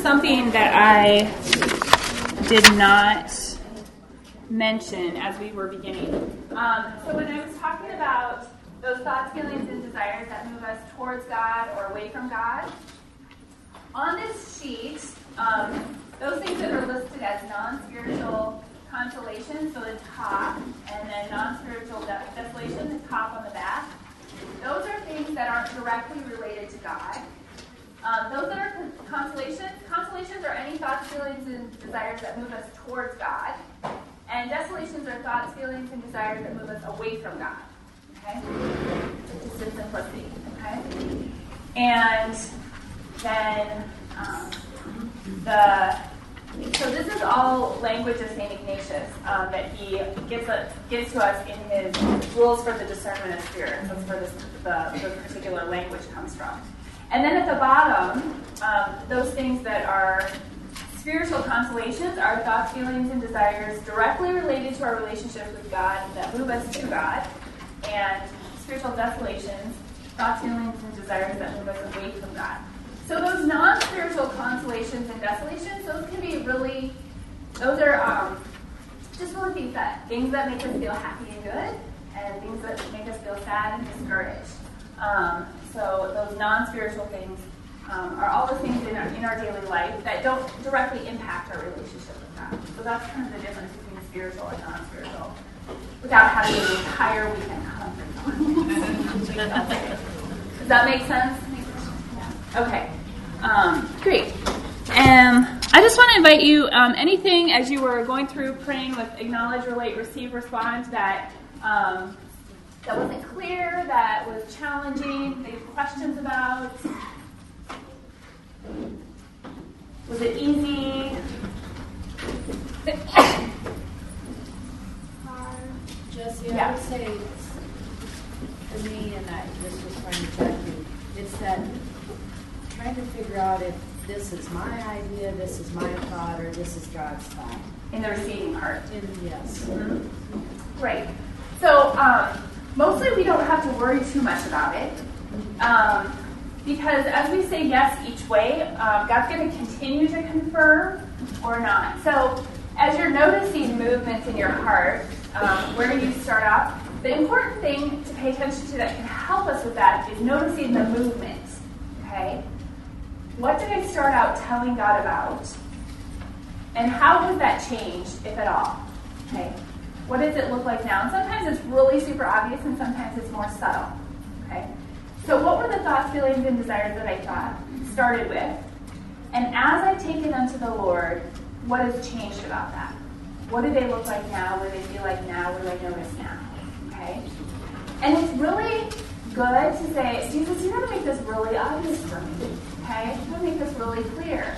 something that I did not mention as we were beginning. Um, so when I was talking about those thoughts, feelings, and desires that move us towards God or away from God, on this sheet, um, those things that are listed as non-spiritual consolation, so the top, and then non-spiritual desolation, the top on the back, those are things that aren't directly related to God. Um, those that are consolations, consolations are any thoughts, feelings, and desires that move us towards God. And desolations are thoughts, feelings, and desires that move us away from God. Okay? Just in simplicity. Okay? And then um, the so this is all language of Saint Ignatius um, that he gives, a, gives to us in his rules for the discernment of spirits. That's where this, the, the particular language comes from. And then at the bottom, um, those things that are spiritual consolations are thoughts, feelings, and desires directly related to our relationship with God that move us to God. And spiritual desolations, thoughts, feelings, and desires that move us away from God. So those non-spiritual consolations and desolations, those can be really, those are um, just really things that things that make us feel happy and good, and things that make us feel sad and discouraged. Um, so those non-spiritual things um, are all the things in our, in our daily life that don't directly impact our relationship with God. So that's kind of the difference between spiritual and non-spiritual, without having an entire weekend. Does that make sense? Okay. Um, great. And I just want to invite you, um, anything as you were going through praying with acknowledge, relate, receive, respond that um, that wasn't clear, that was challenging, that you have questions about. Was it easy? Jesse, yeah. I would say for me, and I just was trying to check you, it's that trying to figure out if this is my idea, this is my thought, or this is God's thought. In the receiving part. In, yes. Mm-hmm. Great. So um, mostly we don't have to worry too much about it. Um, because as we say yes each way, um, God's going to continue to confirm or not. So as you're noticing movements in your heart, um, where you start off, the important thing to pay attention to that can help us with that is noticing the movement. Okay? What did I start out telling God about? And how has that changed, if at all? Okay. What does it look like now? And sometimes it's really super obvious, and sometimes it's more subtle. Okay. So, what were the thoughts, feelings, and desires that I thought started with? And as I take it unto the Lord, what has changed about that? What do they look like now? What do they feel like now? What do I notice now? Okay. And it's really good to say, Jesus, you got to make this really obvious for me. Okay? Going to make this really clear.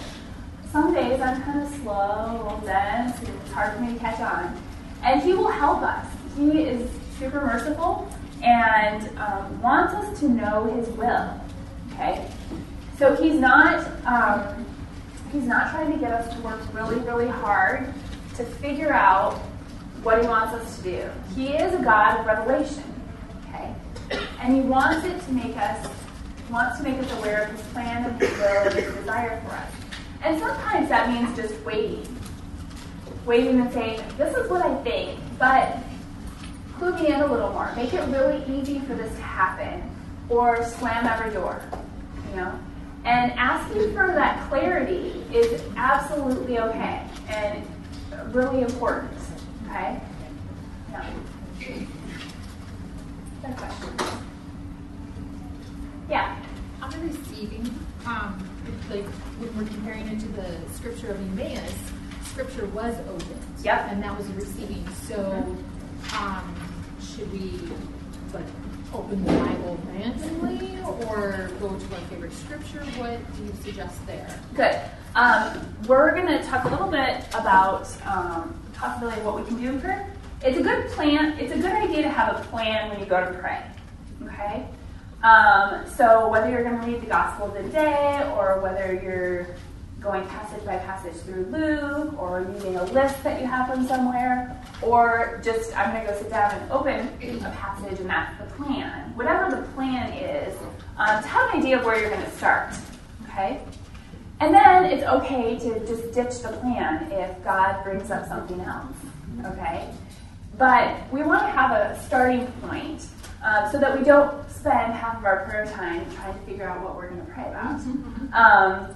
Some days I'm kind of slow, a little dense, and it's hard for me to catch on. And He will help us. He is super merciful and um, wants us to know His will. Okay? So He's not um, He's not trying to get us to work really, really hard to figure out what He wants us to do. He is a God of revelation. Okay? And He wants it to make us wants to make us aware of his plan and his will and his desire for us. And sometimes that means just waiting. Waiting and saying, this is what I think, but clue me in a little more. Make it really easy for this to happen. Or slam every door. You know? And asking for that clarity is absolutely okay and really important. Okay? Yeah. Question. Yeah. The receiving, um, like when we're comparing it to the scripture of Emmaus, scripture was open. Yep. And that was receiving. So, um, should we like open the Bible randomly or go to our favorite scripture? What do you suggest there? Good. Um, we're going to talk a little bit about um, possibility of what we can do in prayer. It's a good plan. It's a good idea to have a plan when you go to pray. Okay. Um, so whether you're going to read the Gospel of the day or whether you're going passage by passage through Luke or using a list that you have from somewhere, or just I'm going to go sit down and open a passage and that's the plan. Whatever the plan is, um, to have an idea of where you're going to start. Okay? And then it's okay to just ditch the plan if God brings up something else. Okay? But we want to have a starting point um, so that we don't spend half of our prayer time trying to figure out what we're going to pray about, um,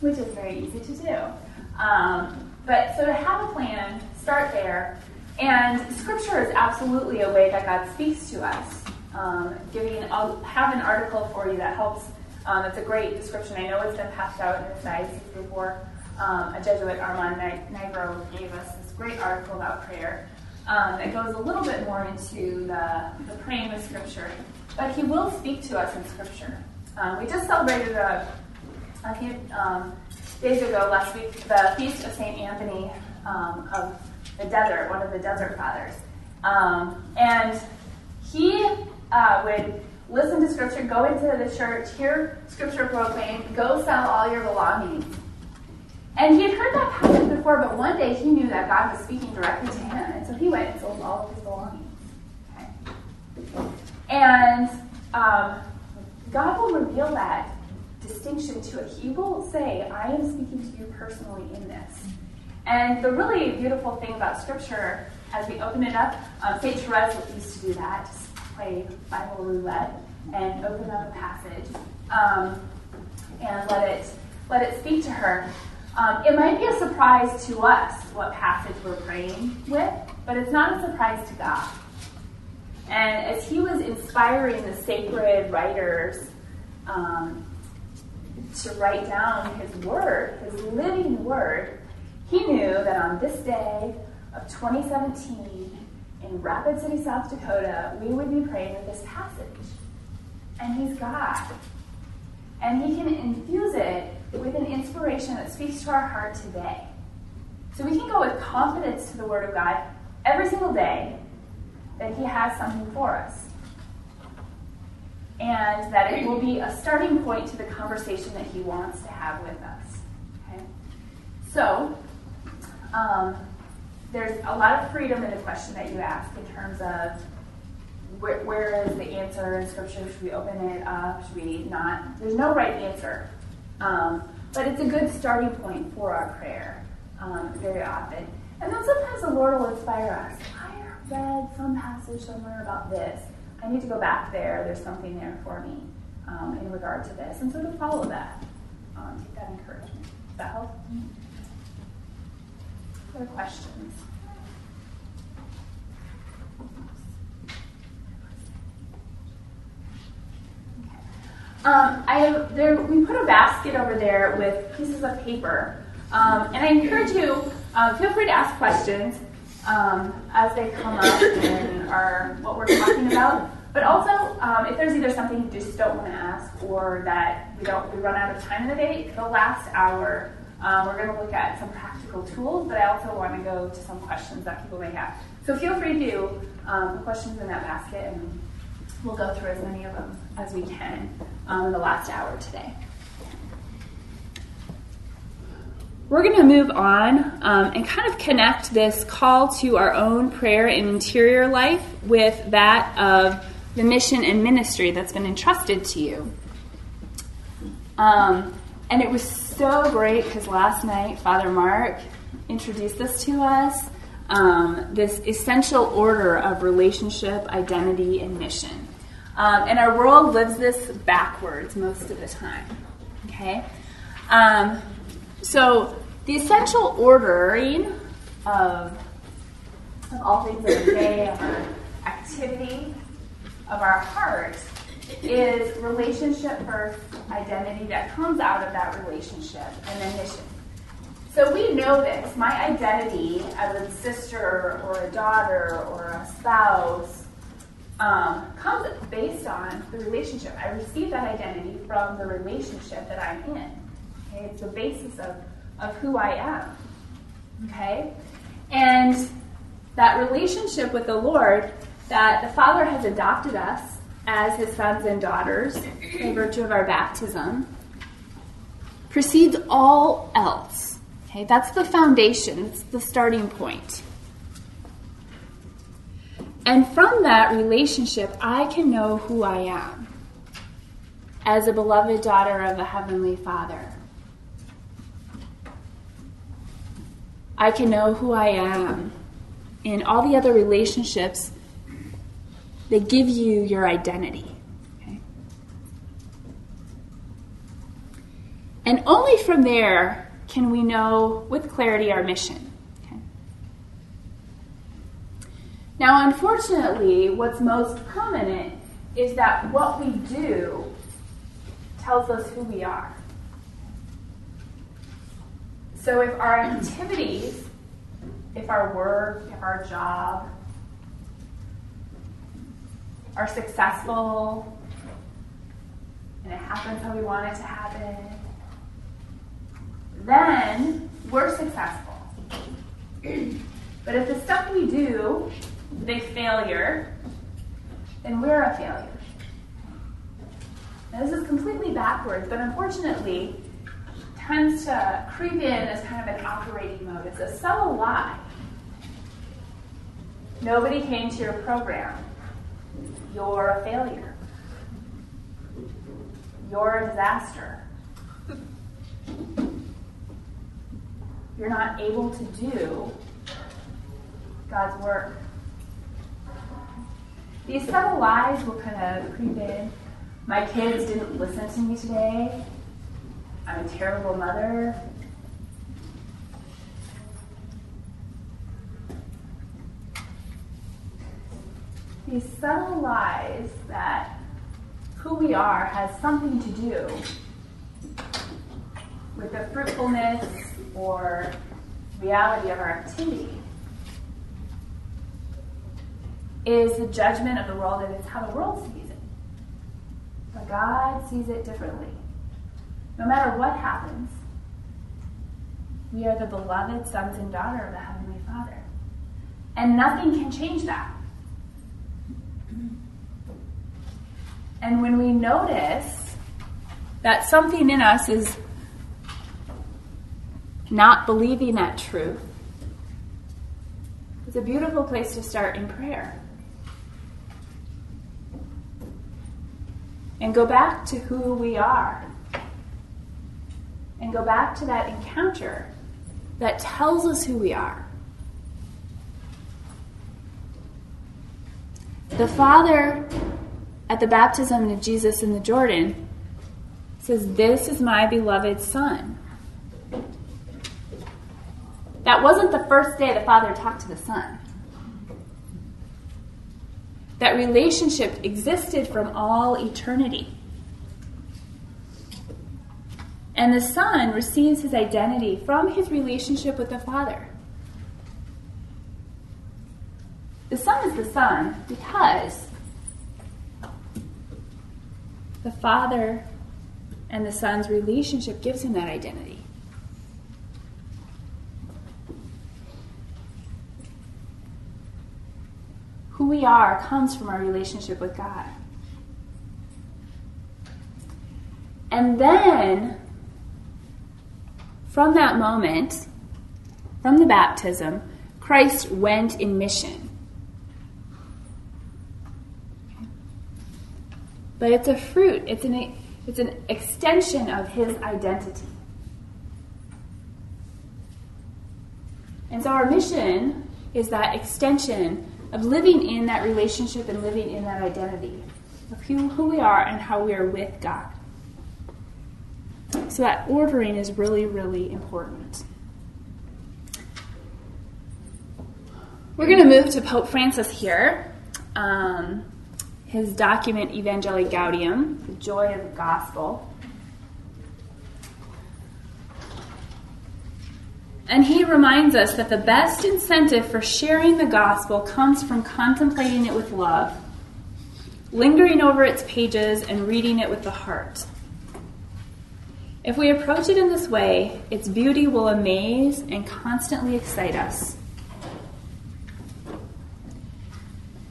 which is very easy to do. Um, but so to have a plan, start there. And scripture is absolutely a way that God speaks to us. Um, giving, I'll have an article for you that helps. Um, it's a great description. I know it's been passed out in the diocese before. Um, a Jesuit, Armand Nigro, gave us this great article about prayer um, that goes a little bit more into the, the praying with Scripture. But he will speak to us in Scripture. Um, we just celebrated a, a few um, days ago, last week, the feast of St. Anthony um, of the desert, one of the desert fathers. Um, and he uh, would listen to Scripture, go into the church, hear Scripture proclaimed, go sell all your belongings and he had heard that passage before, but one day he knew that God was speaking directly to him, and so he went and sold all of his belongings. Okay. And um, God will reveal that distinction to it. He won't say, I am speaking to you personally in this. And the really beautiful thing about Scripture, as we open it up, um, St. Therese used to do that, just play Bible roulette and open up a passage um, and let it let it speak to her. Um, it might be a surprise to us what passage we're praying with, but it's not a surprise to God. And as he was inspiring the sacred writers um, to write down his word, his living word, he knew that on this day of 2017 in Rapid City, South Dakota, we would be praying with this passage. And he's God. And he can infuse it with an inspiration that speaks to our heart today. So we can go with confidence to the Word of God every single day that He has something for us. And that it will be a starting point to the conversation that He wants to have with us. Okay? So, um, there's a lot of freedom in the question that you ask in terms of where, is the answer in Scripture? Should we open it up? Should we not? There's no right answer. Um, but it's a good starting point for our prayer um, very often. And then sometimes the Lord will inspire us. I read some passage somewhere about this. I need to go back there. There's something there for me um, in regard to this. And so to follow that, um, take that encouragement. Does that help? Other questions? Um, I have there. We put a basket over there with pieces of paper, um, and I encourage you. Uh, feel free to ask questions um, as they come up and are what we're talking about. But also, um, if there's either something you just don't want to ask, or that we don't we run out of time in the day, the last hour um, we're going to look at some practical tools. But I also want to go to some questions that people may have. So feel free to um, put questions in that basket and We'll go through as many of them as we can um, in the last hour today. We're going to move on um, and kind of connect this call to our own prayer and interior life with that of the mission and ministry that's been entrusted to you. Um, and it was so great because last night Father Mark introduced this to us um, this essential order of relationship, identity, and mission. Um, and our world lives this backwards most of the time. Okay? Um, so, the essential ordering of, of all things of the day, of our activity, of our heart, is relationship first, identity that comes out of that relationship, and then mission. So we know this. My identity as a sister or a daughter or a spouse um, comes based on the relationship. I receive that identity from the relationship that I'm in. Okay, it's the basis of, of who I am. Okay? And that relationship with the Lord, that the Father has adopted us as his sons and daughters in virtue of our baptism, precedes all else. Okay, that's the foundation, it's the starting point. And from that relationship, I can know who I am as a beloved daughter of the Heavenly Father. I can know who I am. In all the other relationships, they give you your identity. Okay? And only from there can we know with clarity our mission. Okay? Now, unfortunately, what's most prominent is that what we do tells us who we are. So if our activities, if our work, if our job are successful and it happens how we want it to happen, then we're successful. but if the stuff we do is a failure, then we're a failure. Now, this is completely backwards, but unfortunately, tends to creep in as kind of an operating mode. It's a subtle lie. Nobody came to your program. You're a failure. You're a disaster. You're not able to do God's work. These subtle lies will kind of creep in. My kids didn't listen to me today. I'm a terrible mother. These subtle lies that who we are has something to do with the fruitfulness or reality of our activity is the judgment of the world and it's how the world sees it. But God sees it differently. No matter what happens, we are the beloved sons and daughter of the Heavenly Father. And nothing can change that. And when we notice that something in us is not believing that truth, it's a beautiful place to start in prayer. And go back to who we are and go back to that encounter that tells us who we are. The Father at the baptism of Jesus in the Jordan says, This is my beloved Son. That wasn't the first day the Father talked to the Son. That relationship existed from all eternity. And the Son receives his identity from his relationship with the Father. The Son is the Son because the Father and the Son's relationship gives him that identity. Who we are comes from our relationship with God. And then from that moment, from the baptism, Christ went in mission. But it's a fruit, it's an, it's an extension of his identity. And so our mission is that extension of living in that relationship and living in that identity of who, who we are and how we are with God. So that ordering is really, really important. We're going to move to Pope Francis here. Um, his document, Evangelii Gaudium, the joy of the gospel. And he reminds us that the best incentive for sharing the gospel comes from contemplating it with love, lingering over its pages, and reading it with the heart. If we approach it in this way, its beauty will amaze and constantly excite us.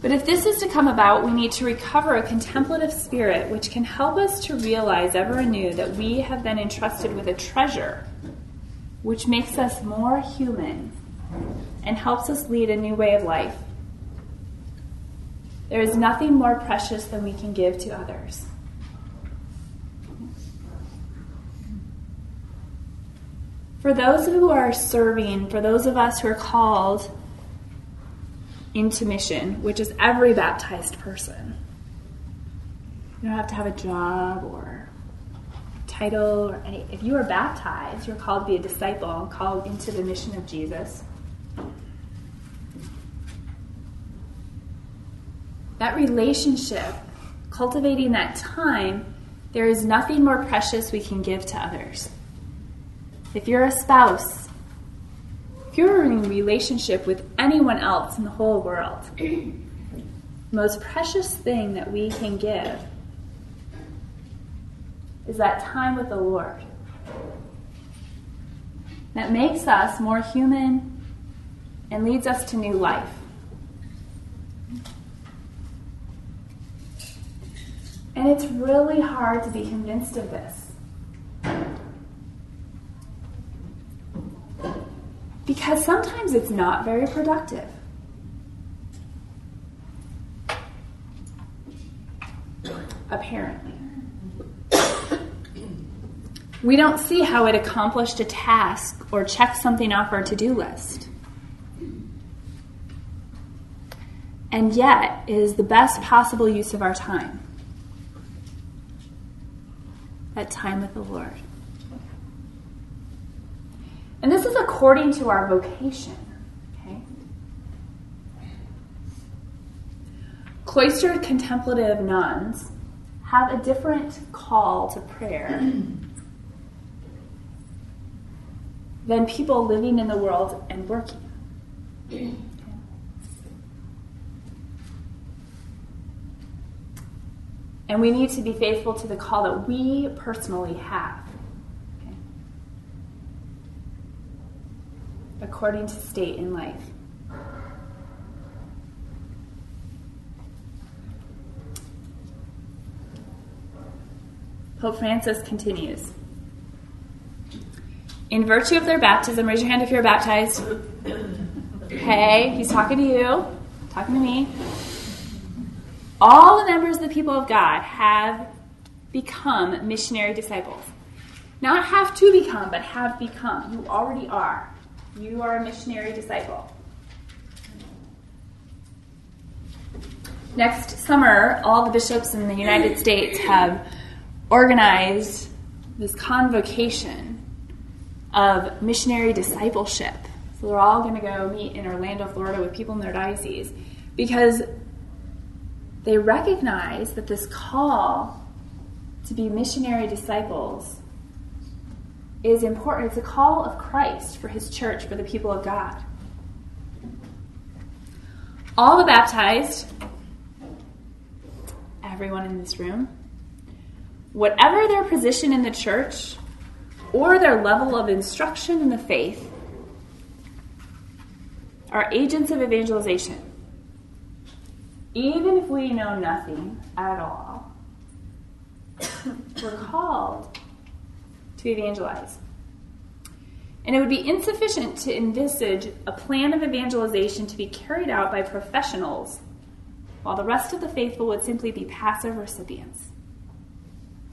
But if this is to come about, we need to recover a contemplative spirit which can help us to realize ever anew that we have been entrusted with a treasure which makes us more human and helps us lead a new way of life. There is nothing more precious than we can give to others. For those who are serving, for those of us who are called into mission, which is every baptized person, you don't have to have a job or title or any. If you are baptized, you're called to be a disciple, called into the mission of Jesus. That relationship, cultivating that time, there is nothing more precious we can give to others. If you're a spouse, if you're in a relationship with anyone else in the whole world, the most precious thing that we can give is that time with the Lord. That makes us more human and leads us to new life. And it's really hard to be convinced of this. Because sometimes it's not very productive. Apparently. We don't see how it accomplished a task or checked something off our to do list. And yet, it is the best possible use of our time. That time with the Lord. And this is according to our vocation. Okay? Cloistered contemplative nuns have a different call to prayer than people living in the world and working. And we need to be faithful to the call that we personally have. According to state in life. Pope Francis continues. In virtue of their baptism, raise your hand if you're baptized. Hey, he's talking to you, talking to me. All the members of the people of God have become missionary disciples. Not have to become, but have become. You already are. You are a missionary disciple. Next summer, all the bishops in the United States have organized this convocation of missionary discipleship. So they're all going to go meet in Orlando, Florida with people in their diocese because they recognize that this call to be missionary disciples is important. It's a call of Christ for his church, for the people of God. All the baptized, everyone in this room, whatever their position in the church, or their level of instruction in the faith are agents of evangelization. Even if we know nothing at all, we're called to evangelize. And it would be insufficient to envisage a plan of evangelization to be carried out by professionals, while the rest of the faithful would simply be passive recipients.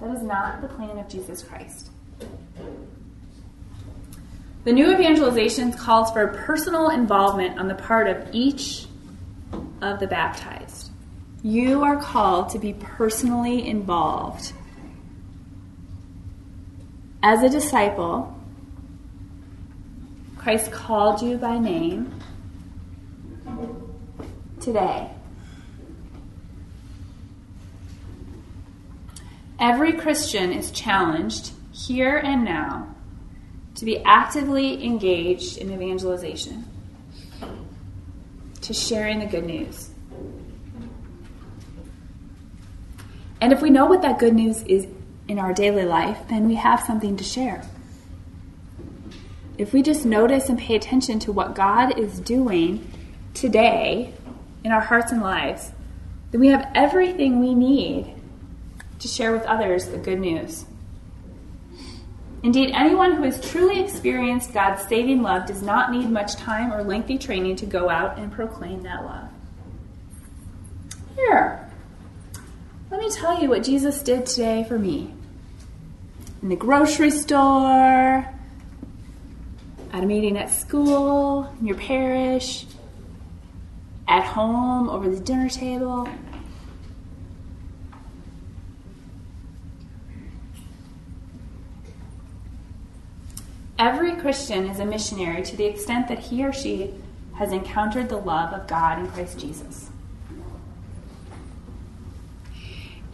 That is not the plan of Jesus Christ. The new evangelization calls for personal involvement on the part of each of the baptized. You are called to be personally involved. As a disciple, Christ called you by name today. Every Christian is challenged here and now to be actively engaged in evangelization, to sharing the good news. And if we know what that good news is in our daily life, then we have something to share. If we just notice and pay attention to what God is doing today in our hearts and lives, then we have everything we need to share with others the good news. Indeed, anyone who has truly experienced God's saving love does not need much time or lengthy training to go out and proclaim that love. Here, let me tell you what Jesus did today for me. In the grocery store, at a meeting at school, in your parish, at home, over the dinner table. Every Christian is a missionary to the extent that he or she has encountered the love of God in Christ Jesus.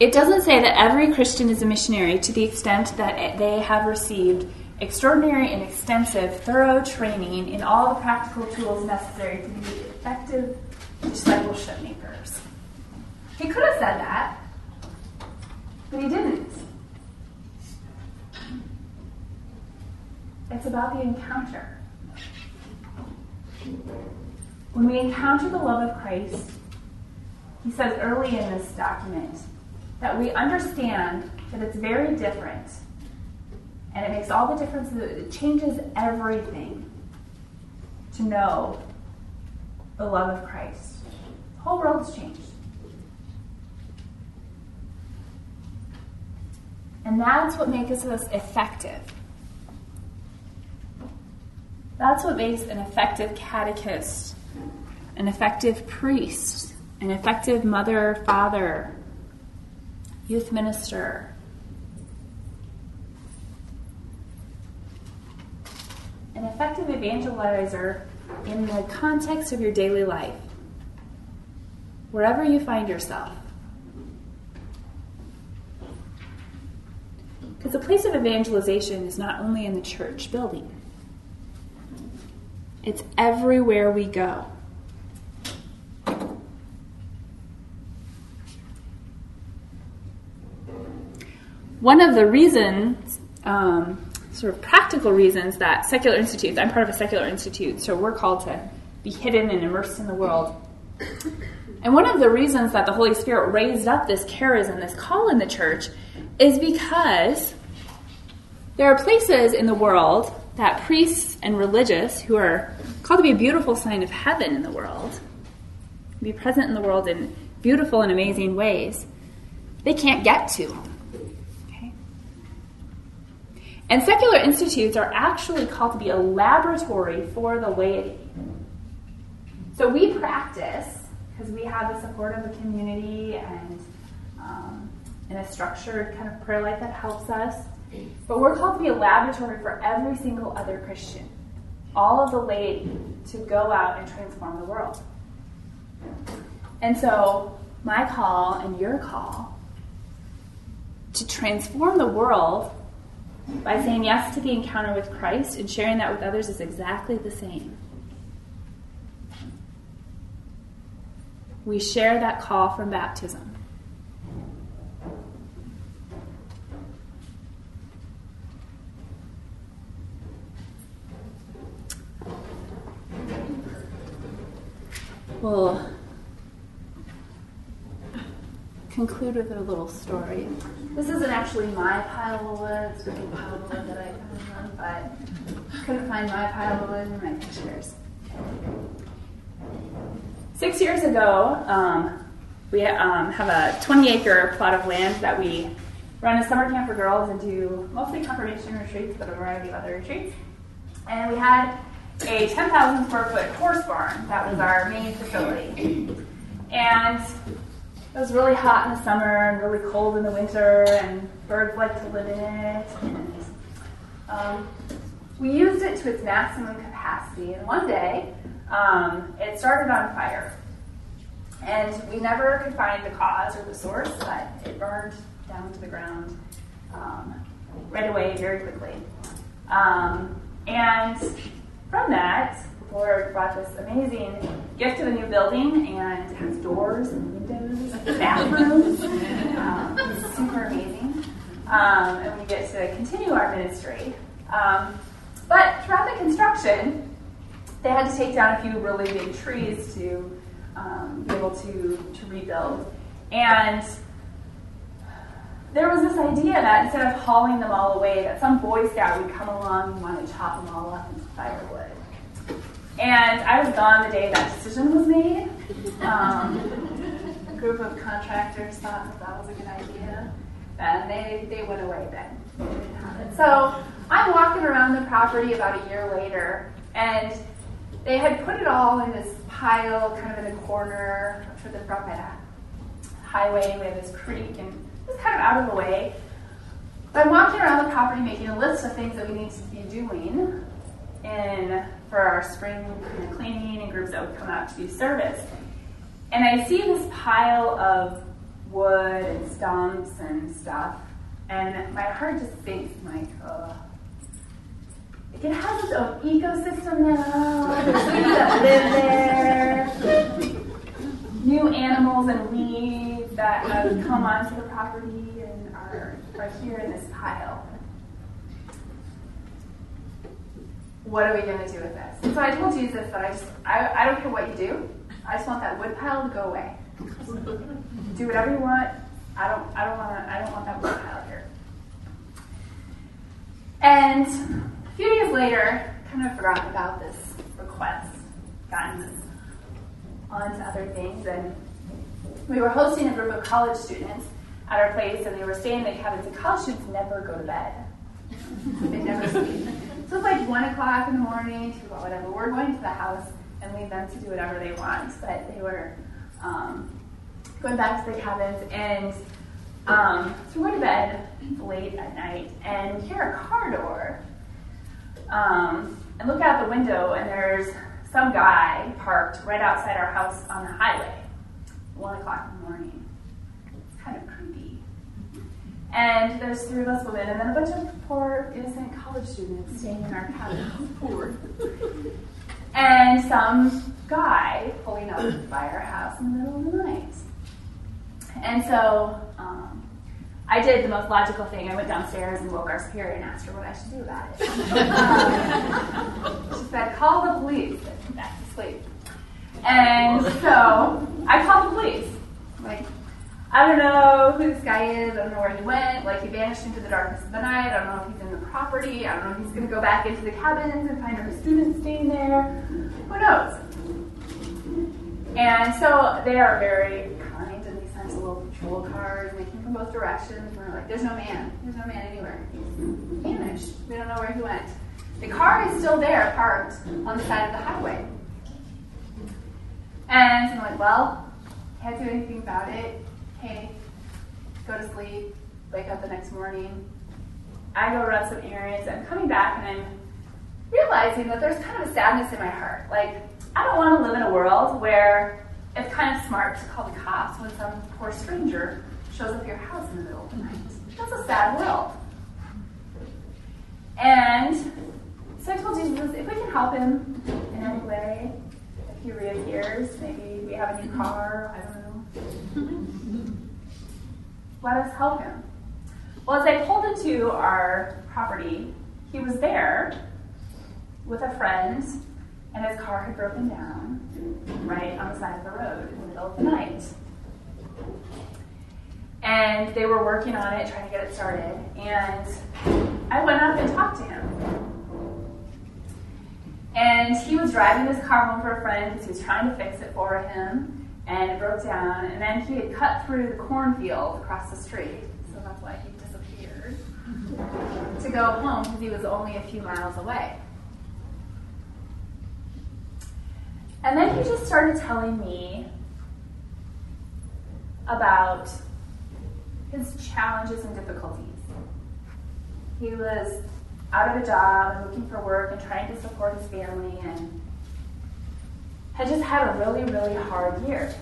It doesn't say that every Christian is a missionary to the extent that they have received extraordinary and extensive, thorough training in all the practical tools necessary to be effective discipleship makers. He could have said that, but he didn't. It's about the encounter. When we encounter the love of Christ, he says early in this document that we understand that it's very different. And it makes all the difference. It changes everything to know the love of Christ. The whole world has changed. And that's what makes us effective. That's what makes an effective catechist, an effective priest, an effective mother, father, youth minister. An effective evangelizer in the context of your daily life, wherever you find yourself. Because the place of evangelization is not only in the church building, it's everywhere we go. One of the reasons, um, sort of practical reasons, that secular institutes, I'm part of a secular institute, so we're called to be hidden and immersed in the world. And one of the reasons that the Holy Spirit raised up this charism, this call in the church, is because there are places in the world that priests and religious, who are called to be a beautiful sign of heaven in the world, be present in the world in beautiful and amazing ways, they can't get to. And secular institutes are actually called to be a laboratory for the laity. So we practice because we have the support of a community and um, in a structured kind of prayer life that helps us. But we're called to be a laboratory for every single other Christian, all of the laity, to go out and transform the world. And so, my call and your call to transform the world by saying yes to the encounter with Christ and sharing that with others is exactly the same. We share that call from baptism. We'll conclude with a little story. This isn't actually my pile of wood, it's a pile of wood that I found, but couldn't find my pile of wood in my pictures. Six years ago, um, we um, have a 20 acre plot of land that we run a summer camp for girls and do mostly confirmation retreats, but a variety of other retreats. And we had a 10,000 square foot horse barn that was our main facility. And it was really hot in the summer and really cold in the winter, and birds like to live in it. And um, we used it to its maximum capacity. And one day, um, it started on fire. And we never could find the cause or the source, but it burned down to the ground um, right away, very quickly. Um, and from that, Lord brought this amazing gift of a new building, and has doors and windows, bathrooms. um, it's super amazing. Um, and we get to continue our ministry. Um, but throughout the construction, they had to take down a few really big trees to um, be able to, to rebuild. And there was this idea that instead of hauling them all away, that some Boy Scout would come along and want to chop them all up into firewood. And I was gone the day that decision was made. Um, a group of contractors thought that that was a good idea, and they, they went away then. So I'm walking around the property about a year later, and they had put it all in this pile, kind of in the corner for the front by highway. We have this creek, and it's kind of out of the way. But I'm walking around the property making a list of things that we need to be doing in for our spring cleaning and groups that would come out to do service. And I see this pile of wood and stumps and stuff, and my heart just sinks. like, oh. It has its own ecosystem now. There's things that live there. New animals and weeds that have come onto the property and are, are here in this pile. What are we going to do with this? so I told Jesus that I just, I, I don't care what you do. I just want that wood pile to go away. do whatever you want. I don't, I don't want to, I don't want that wood pile here. And a few days later, kind of forgot about this request, gotten on to other things, and we were hosting a group of college students at our place, and they were staying in the cabins, and college students never go to bed. they never sleep. So it's like 1 o'clock in the morning, 2 o'clock, whatever. We're going to the house and leave them to do whatever they want, but they were um, going back to the cabins, and um, so we're to bed late at night, and hear a car door um, and look out the window, and there's some guy parked right outside our house on the highway, one o'clock in the morning. It's kind of creepy. And there's three of us women, and then a bunch of poor innocent college students staying in our cabin. poor. and some guy pulling up by our house in the middle of the night. And so um, I did the most logical thing. I went downstairs and woke our superior and asked her what I should do about it. um, she said, call the police. Back to sleep. And so I called the police. Like, I don't know who this guy is. I don't know where he went. Like, he vanished into the darkness of the night. I don't know if he's in the property. I don't know if he's going to go back into the cabins and find her students staying there. Who knows? And so they are very kind, and they send little patrol cars, and they came from both directions. And we're like, there's no man. There's no man anywhere. Vanished. We don't know where he went. The car is still there, parked on the side of the highway. And so I'm like, well, can't do anything about it. Okay, go to sleep, wake up the next morning. I go run some errands. I'm coming back and I'm realizing that there's kind of a sadness in my heart. Like, I don't want to live in a world where it's kind of smart to call the cops when some poor stranger shows up at your house in the middle of the night. That's a sad world. And so I told Jesus, if we can help him in any way, if he reappears, maybe we have a new car, I don't know. Let us help him. Well, as I pulled into our property, he was there with a friend and his car had broken down right on the side of the road in the middle of the night. And they were working on it, trying to get it started. And I went up and talked to him. And he was driving his car home for a friend because he was trying to fix it for him. And it broke down. And then he had cut through the cornfield across the street. So that's why he disappeared to go home because he was only a few miles away. And then he just started telling me about his challenges and difficulties. He was out of a job and looking for work and trying to support his family and had just had a really, really hard year.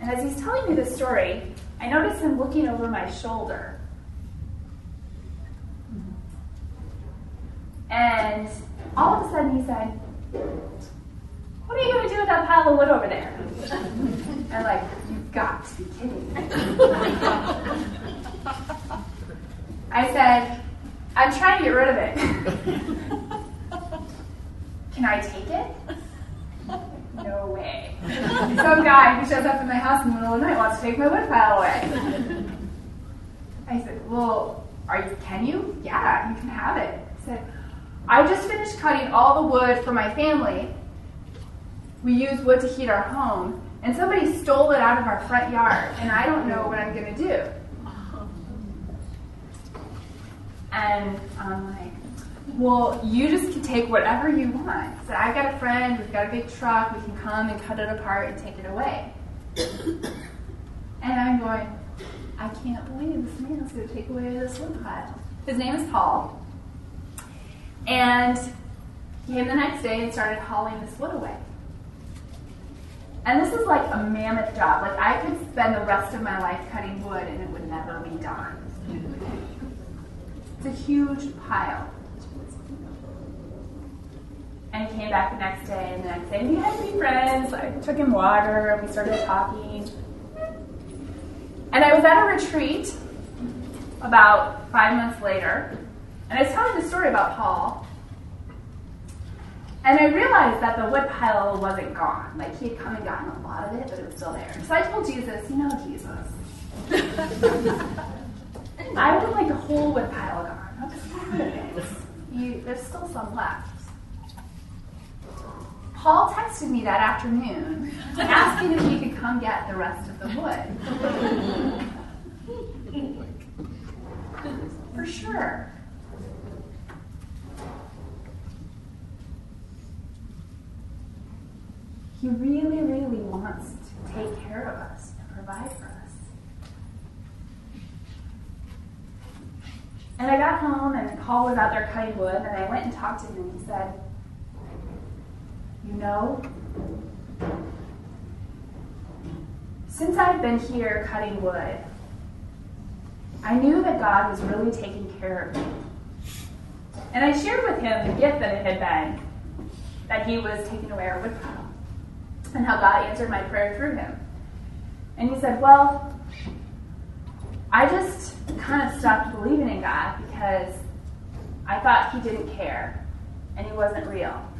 And as he's telling me this story, I notice him looking over my shoulder. And all of a sudden he said, what are you going to do with that pile of wood over there? And like, you've got to be kidding me. I said, I'm trying to get rid of it. Can I take it? No way. Some guy who shows up at my house in the middle of the night wants to take my wood pile away. I said, Well, are you can you? Yeah, you can have it. I said, I just finished cutting all the wood for my family we use wood to heat our home, and somebody stole it out of our front yard, and I don't know what I'm going to do. And I'm like, well, you just can take whatever you want. So I've got a friend, we've got a big truck, we can come and cut it apart and take it away. and I'm going, I can't believe this man is going to take away this wood pile. His name is Paul. And he came the next day and started hauling this wood away. And this is like a mammoth job. Like I could spend the rest of my life cutting wood and it would never be done. It's a huge pile. And he came back the next day and the next day. We had to be friends. I took him water and we started talking. And I was at a retreat about five months later. And I was telling the story about Paul. And I realized that the wood pile wasn't gone. Like he had come and gotten a lot of it, but it was still there. So I told Jesus, you know, Jesus. I would like the whole wood pile gone. You, there's still some left. Paul texted me that afternoon asking if he could come get the rest of the wood. For sure. He really, really wants to take care of us and provide for us. And I got home, and Paul was out there cutting wood, and I went and talked to him, and he said, You know, since I've been here cutting wood, I knew that God was really taking care of me. And I shared with him the gift that it had been that he was taking away our woodpile and how God answered my prayer through him. And he said, Well, I just kind of stopped believing in God because I thought he didn't care and he wasn't real.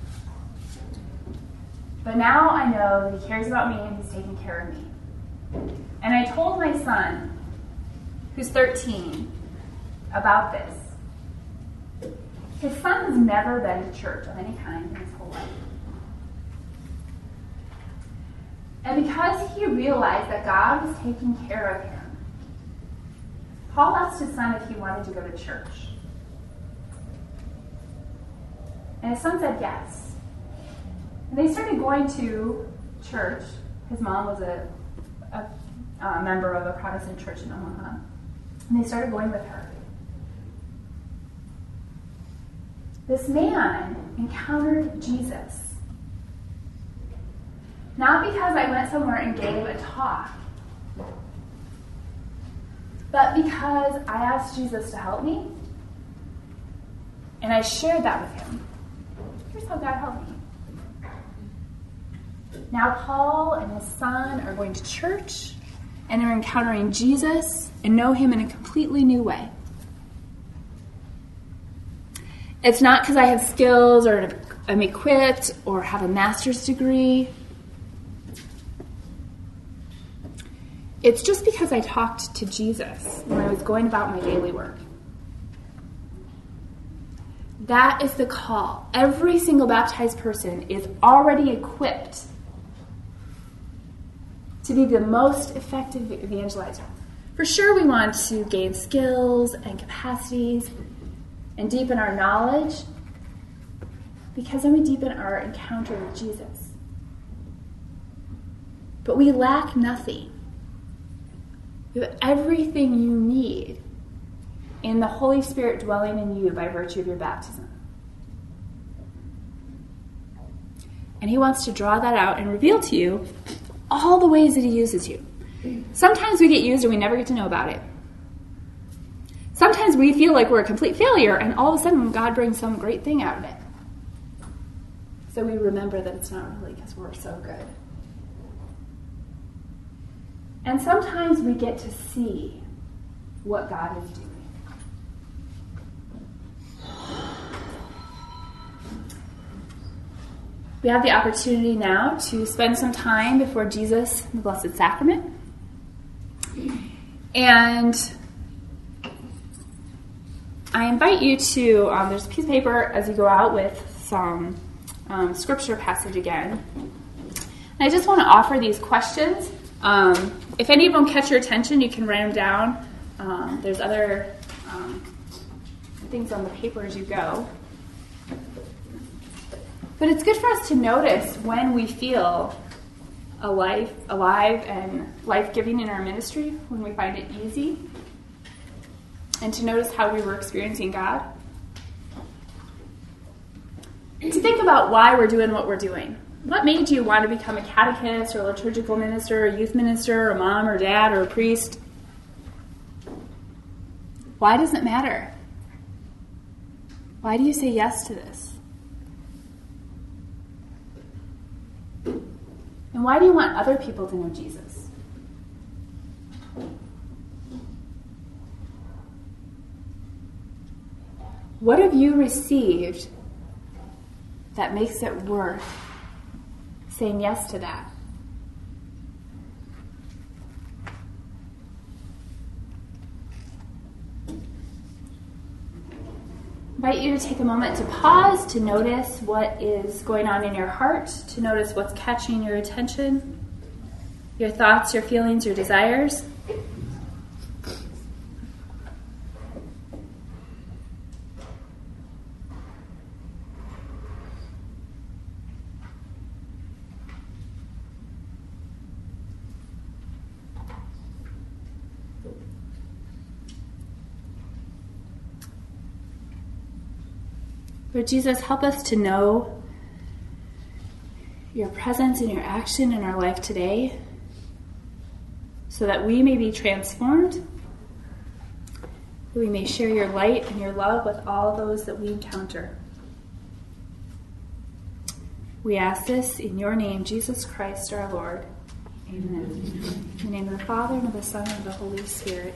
But now I know that he cares about me and he's taking care of me. And I told my son, who's 13, about this. His son has never been to church of any kind in his whole life. And because he realized that God was taking care of him, Paul asked his son if he wanted to go to church. And his son said yes. And they started going to church. His mom was a, a, a member of a Protestant church in Omaha. And they started going with her. This man encountered Jesus. Not because I went somewhere and gave a talk, but because I asked Jesus to help me and I shared that with him. Here's how God helped me. Now, Paul and his son are going to church and they're encountering Jesus and know him in a completely new way. It's not because I have skills or I'm equipped or have a master's degree. It's just because I talked to Jesus when I was going about my daily work. That is the call. Every single baptized person is already equipped to be the most effective evangelizer. For sure, we want to gain skills and capacities and deepen our knowledge because then we deepen our encounter with Jesus. But we lack nothing you have everything you need in the Holy Spirit dwelling in you by virtue of your baptism. And He wants to draw that out and reveal to you all the ways that He uses you. Sometimes we get used and we never get to know about it. Sometimes we feel like we're a complete failure, and all of a sudden God brings some great thing out of it. So we remember that it's not really because we're so good. And sometimes we get to see what God is doing. We have the opportunity now to spend some time before Jesus the Blessed Sacrament. And I invite you to, um, there's a piece of paper as you go out with some um, scripture passage again. And I just want to offer these questions um, if any of them catch your attention, you can write them down. Um, there's other um, things on the paper as you go. But it's good for us to notice when we feel alive, alive and life giving in our ministry, when we find it easy, and to notice how we were experiencing God. To think about why we're doing what we're doing. What made you want to become a catechist or a liturgical minister, or a youth minister, or a mom or dad or a priest? Why does it matter? Why do you say yes to this? And why do you want other people to know Jesus? What have you received that makes it worth saying yes to that? Invite you to take a moment to pause, to notice what is going on in your heart, to notice what's catching your attention, your thoughts, your feelings, your desires. Lord Jesus, help us to know your presence and your action in our life today so that we may be transformed, that we may share your light and your love with all those that we encounter. We ask this in your name, Jesus Christ our Lord. Amen. In the name of the Father, and of the Son, and of the Holy Spirit.